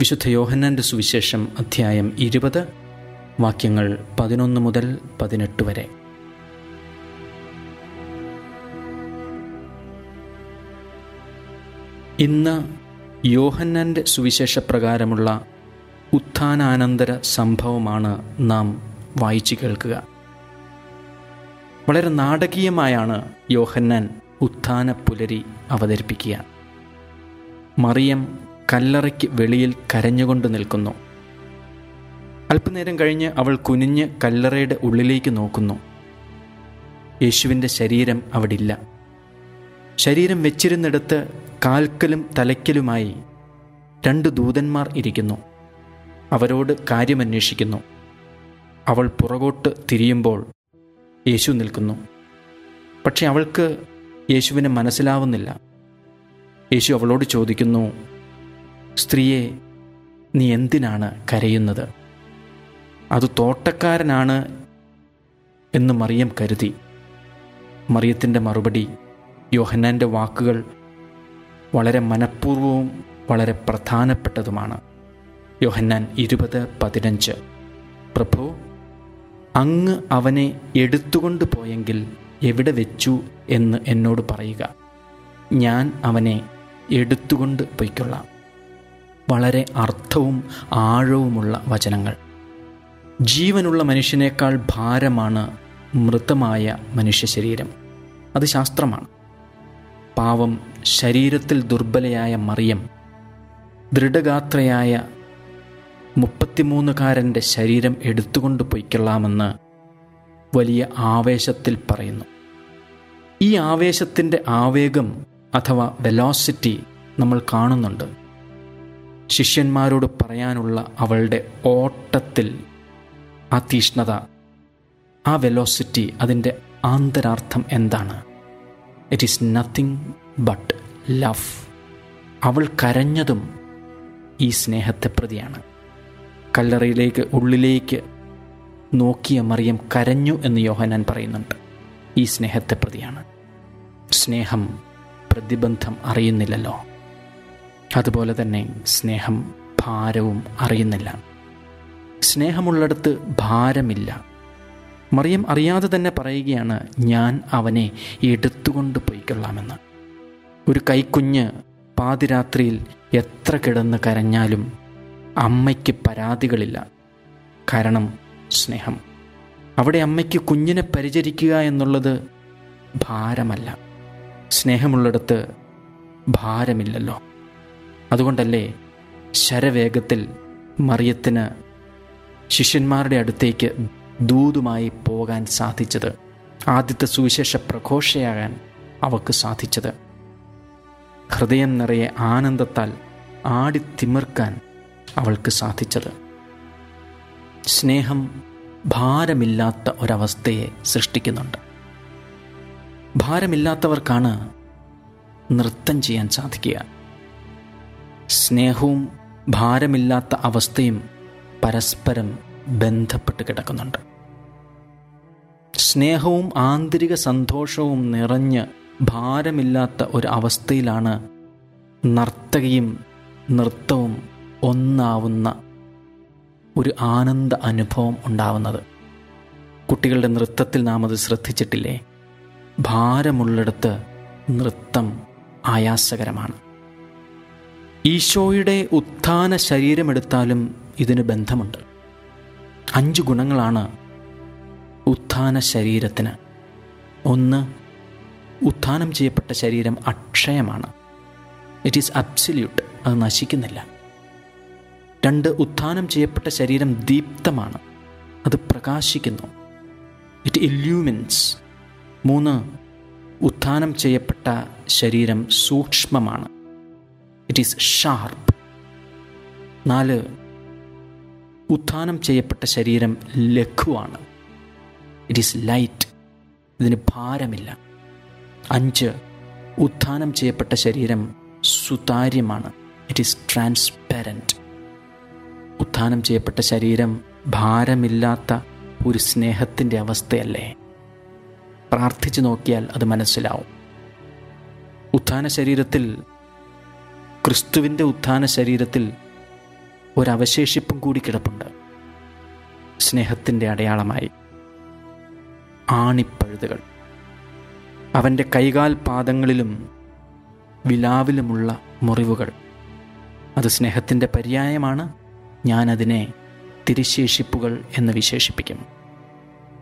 വിശുദ്ധ യോഹന്നാന്റെ സുവിശേഷം അധ്യായം ഇരുപത് വാക്യങ്ങൾ പതിനൊന്ന് മുതൽ പതിനെട്ട് വരെ. ഇന്ന് യോഹന്നാന്റെ സുവിശേഷപ്രകാരമുള്ള ഉത്ഥാനാനന്തര സംഭവമാണ് നാം വായിച്ചു കേൾക്കുക. വളരെ നാടകീയമായാണ് യോഹന്നാൻ ഉത്ഥാന പുലരി അവതരിപ്പിക്കുക. മറിയം കല്ലറയ്ക്ക് വെളിയിൽ കരഞ്ഞുകൊണ്ട് നിൽക്കുന്നു. അല്പനേരം കഴിഞ്ഞ് അവൾ കുനിഞ്ഞ് കല്ലറയുടെ ഉള്ളിലേക്ക് നോക്കുന്നു. യേശുവിന്റെ ശരീരം അവിടില്ല. ശരീരം വെച്ചിരുന്നിടത്ത് കാൽക്കലും തലയ്ക്കലുമായി രണ്ട് ദൂതന്മാർ ഇരിക്കുന്നു. അവരോട് കാര്യമന്വേഷിക്കുന്നു. അവൾ പുറകോട്ട് തിരിയുമ്പോൾ യേശു നിൽക്കുന്നു. പക്ഷെ അവൾക്ക് യേശുവിനെ മനസ്സിലാവുന്നില്ല. യേശു അവളോട് ചോദിക്കുന്നു സ്ത്രീയെ നീ എന്തിനാണ് കരയുന്നത്? അത് തോട്ടക്കാരനാണ് എന്ന് മറിയം കരുതി. മറിയത്തിന്റെ മറുപടി യോഹന്നാന്റെ വാക്കുകൾ വളരെ മനഃപൂർവവും വളരെ പ്രധാനപ്പെട്ടതുമാണ്. യോഹന്നാൻ ഇരുപത് പതിനഞ്ച്. പ്രഭു അങ്ങ് അവനെ എടുത്തുകൊണ്ട് പോയെങ്കിൽ എവിടെ വെച്ചു എന്ന് എന്നോട് പറയുക. ഞാൻ അവനെ എടുത്തുകൊണ്ട് പൊയ്ക്കൊള്ളാം. വളരെ അർത്ഥവും ആഴവുമുള്ള വചനങ്ങൾ. ജീവനുള്ള മനുഷ്യനേക്കാൾ ഭാരമാണ് മൃതമായ മനുഷ്യ ശരീരം. അത് ശാസ്ത്രമാണ്. പാവം ശരീരത്തിൽ ദുർബലയായ മറിയം ദൃഢഗാത്രയായ മുപ്പത്തിമൂന്നുകാരന്റെ ശരീരം എടുത്തുകൊണ്ട് പൊയ്ക്കൊള്ളാമെന്ന് വലിയ ആവേശത്തിൽ പറയുന്നു. ഈ ആവേശത്തിന്റെ ആവേഗം അഥവാ വെലോസിറ്റി നമ്മൾ കാണുന്നുണ്ട്. ശിഷ്യന്മാരോട് പറയാനുള്ള അവളുടെ ഓട്ടത്തിൽ ആ തീഷ്ണത ആ വെലോസിറ്റി അതിന്റെ ആന്തരാർത്ഥം എന്താണ്? It is nothing but love അവൾ കരഞ്ഞതും ഈ സ്നേഹത്തെ പ്രതിയാണ്. കല്ലറയിലേക്ക് ഉള്ളിലേക്ക് നോക്കിയ മറിയം കരഞ്ഞു എന്ന് യോഹനാൻ പറയുന്നുണ്ട്. ഈ സ്നേഹത്തെ പ്രതിയാണ്. സ്നേഹം പ്രതിബന്ധം അറിയുന്നില്ലല്ലോ. അതുപോലെ തന്നെ സ്നേഹം ഭാരവും അറിയുന്നില്ല. സ്നേഹമുള്ളിടത്ത് ഭാരമില്ല. മറിയം അറിയാതെ തന്നെ പറയുകയാണ് ഞാൻ അവനെ എടുത്തുകൊണ്ട് പോയിക്കൊള്ളാമെന്ന്. ഒരു കൈക്കുഞ്ഞ് പാതിരാത്രിയിൽ എത്ര കിടന്ന് കരഞ്ഞാലും അമ്മയ്ക്ക് പരാതികളില്ല. കാരണം സ്നേഹം. അവിടെ അമ്മയ്ക്ക് കുഞ്ഞിനെ പരിചരിക്കുക എന്നുള്ളത് ഭാരമല്ല. സ്നേഹമുള്ളിടത്ത് ഭാരമില്ലല്ലോ. അതുകൊണ്ടല്ലേ ശരവേഗത്തിൽ മറിയത്തിന് ശിഷ്യന്മാരുടെ അടുത്തേക്ക് ദൂതുമായി പോകാൻ സാധിച്ചത്. ആദ്യത്തെ സുവിശേഷ പ്രഘോഷയാകാൻ അവക്ക് സാധിച്ചത്. ഹൃദയം നിറയെ ആനന്ദത്താൽ ആടിത്തിമിർക്കാൻ അവൾക്ക് സാധിച്ചത്. സ്നേഹം ഭാരമില്ലാത്ത ഒരവസ്ഥയെ സൃഷ്ടിക്കുന്നുണ്ട്. ഭാരമില്ലാത്തവർക്കാണ് നൃത്തം ചെയ്യാൻ സാധിക്കുക. സ്നേഹവും ഭാരമില്ലാത്ത അവസ്ഥയും പരസ്പരം ബന്ധപ്പെട്ട് കിടക്കുന്നുണ്ട്. സ്നേഹവും ആന്തരിക സന്തോഷവും നിറഞ്ഞ് ഭാരമില്ലാത്ത ഒരു അവസ്ഥയിലാണ് നർത്തകിയും നൃത്തവും ഒന്നാവുന്ന ഒരു ആനന്ദ അനുഭവം ഉണ്ടാവുന്നത്. കുട്ടികളുടെ നൃത്തത്തിൽ നാം അത് ശ്രദ്ധിച്ചിട്ടില്ലേ? ഭാരമുള്ളിടത്ത് നൃത്തം ആയാസകരമാണ്. ഈശോയുടെ ഉത്ഥാന ശരീരമെടുത്താലും ഇതിന് ബന്ധമുണ്ട്. അഞ്ച് ഗുണങ്ങളാണ് ഉത്ഥാന ശരീരത്തിന്. ഒന്ന് ഉത്ഥാനം ചെയ്യപ്പെട്ട ശരീരം അക്ഷയമാണ്. ഇറ്റ് ഈസ് അബ്സല്യൂട്ട് അത് നശിക്കുന്നില്ല. രണ്ട് ഉത്ഥാനം ചെയ്യപ്പെട്ട ശരീരം ദീപ്തമാണ്. അത് പ്രകാശിക്കുന്നു. ഇറ്റ് ഇല്യൂമിൻസ് മൂന്ന് ഉത്ഥാനം ചെയ്യപ്പെട്ട ശരീരം സൂക്ഷ്മമാണ്. ഇറ്റ് ഈസ് ഷാർപ്പ് നാല് ഉത്ഥാനം ചെയ്യപ്പെട്ട ശരീരം ലഘുവാണ്. ഇറ്റ് ഈസ് ലൈറ്റ് ഇതിന് ഭാരമില്ല. അഞ്ച് ഉത്ഥാനം ചെയ്യപ്പെട്ട ശരീരം സുതാര്യമാണ്. ഇറ്റ് ഈസ് ട്രാൻസ്പെരന്റ് ഉത്ഥാനം ചെയ്യപ്പെട്ട ശരീരം ഭാരമില്ലാത്ത ഒരു സ്നേഹത്തിന്റെ അവസ്ഥയല്ലേ? പ്രാർത്ഥിച്ചു നോക്കിയാൽ അത് മനസ്സിലാവും. ഉത്ഥാന ശരീരത്തിൽ ക്രിസ്തുവിന്റെ ഉത്ഥാന ശരീരത്തിൽ ഒരവശേഷിപ്പും കൂടി കിടപ്പുണ്ട്. സ്നേഹത്തിന്റെ അടയാളമായി. ആണിപ്പഴുതുകൾ. അവന്റെ കൈകാൽ പാദങ്ങളിലും വിലാവിലുമുള്ള മുറിവുകൾ. അത് സ്നേഹത്തിന്റെ പര്യായമാണ്. ഞാനതിനെ തിരിശേഷിപ്പുകൾ എന്ന് വിശേഷിപ്പിക്കും.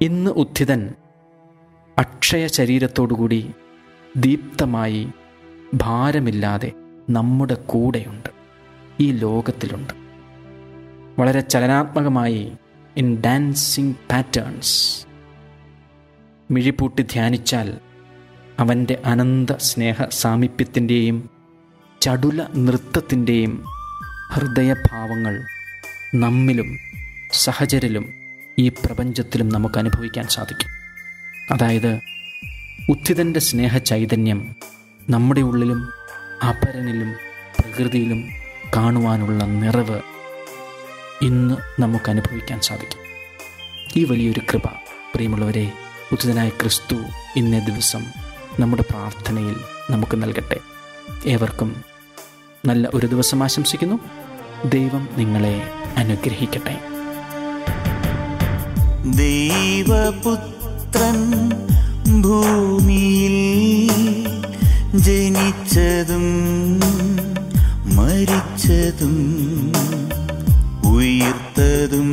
ഇന്ന് ഉത്ഥിതൻ അക്ഷയ ശരീരത്തോടുകൂടി ദീപ്തമായി ഭാരമില്ലാതെ നമ്മുടെ കൂടെയുണ്ട്. ഈ ലോകത്തിലുണ്ട്. വളരെ ചലനാത്മകമായി ഇൻ ഡാൻസിങ് പാറ്റേൺസ് മിഴിപൂട്ടി ധ്യാനിച്ചാൽ അവന്റെ അനന്ത സ്നേഹ സാമീപ്യത്തിന്റെയും ചടുല നൃത്തത്തിന്റെയും ഹൃദയഭാവങ്ങൾ നമ്മിലും സഹചരിലും ഈ പ്രപഞ്ചത്തിലും നമുക്ക് അനുഭവിക്കാൻ സാധിക്കും. അതായത് ഉത്ഥിതന്റെ സ്നേഹ ചൈതന്യം നമ്മുടെ ഉള്ളിലും അപരനിലും പ്രകൃതിയിലും കാണുവാനുള്ള നിറവ് ഇന്ന് നമുക്ക് അനുഭവിക്കാൻ സാധിക്കും. ഈ വലിയൊരു കൃപ പ്രിയമുള്ളവരെ ഉചിതനായ ക്രിസ്തു ഇന്നേ ദിവസം നമ്മുടെ പ്രാർത്ഥനയിൽ നമുക്ക് നൽകട്ടെ. ഏവർക്കും നല്ല ഒരു ദിവസം ആശംസിക്കുന്നു. ദൈവം നിങ്ങളെ അനുഗ്രഹിക്കട്ടെ. ദൈവപുത്രൻ ഭൂമിയിൽ ജനിച്ചതും മരിച്ചതും ഉയർത്തതും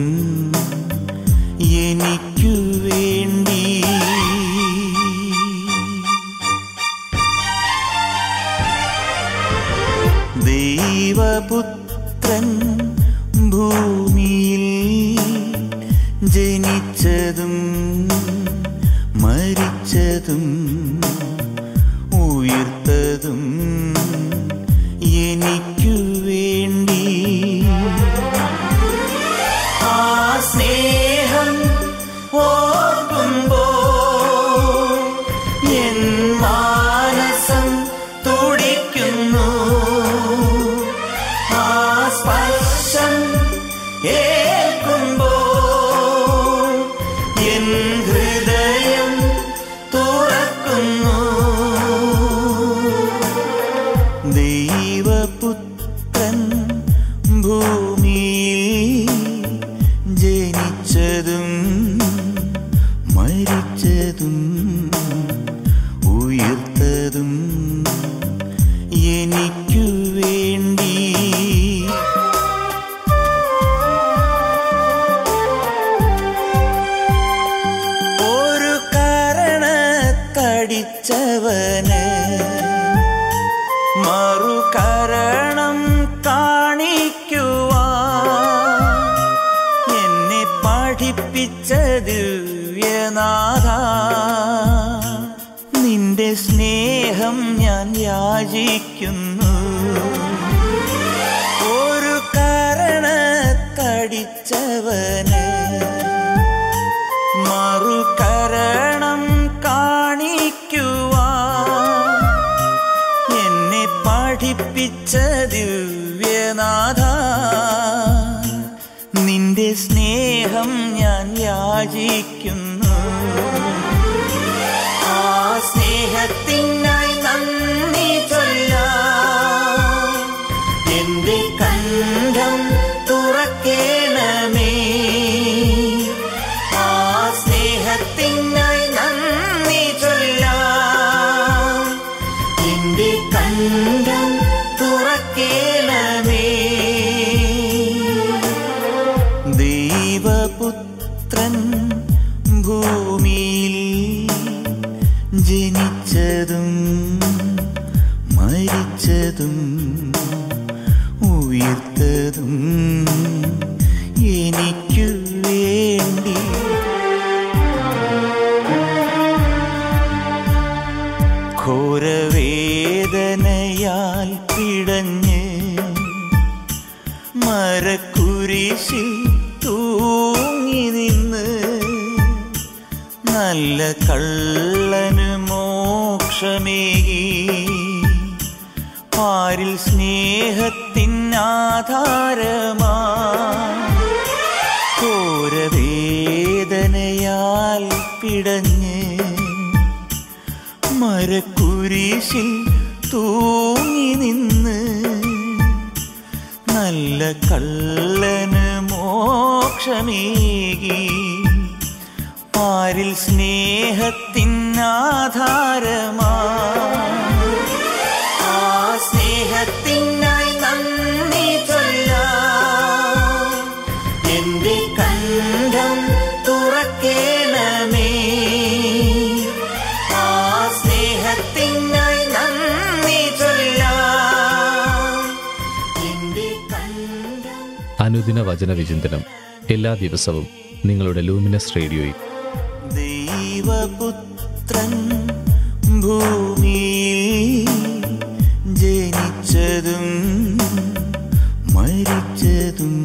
എനിക്കു വേണ്ടി. ദൈവപുത്രൻ സ്നേഹം ഓർക്കുമ്പോ എൻ മാനസം തുടിക്കുന്നു. ആ സ്പർശം എൻ ഹൃദയം തുറക്കുന്നു. ദൈവപുത്രൻ படைச்சவனே കള്ളന് മോക്ഷമേകി പാരിൽ സ്നേഹത്തിനാധാരമാ ഘോരവേദനയാൽ പിടഞ്ഞ്. മരക്കുരിശിൽ തൂങ്ങി നിന്ന്. നല്ല കള്ളന് മോക്ഷമേകി. പാരിൽ സ്നേഹത്തിനാധാരമാ ആ ആ സ്നേഹത്തിനായി അനുദിന വചന വിചിന്തനം എല്ലാ ദിവസവും നിങ്ങളുടെ ലൂമിനസ് റേഡിയോയിൽ. ദൈവപുത്രൻ ഭൂമിയിൽ ജനിച്ചതും മരിച്ചതും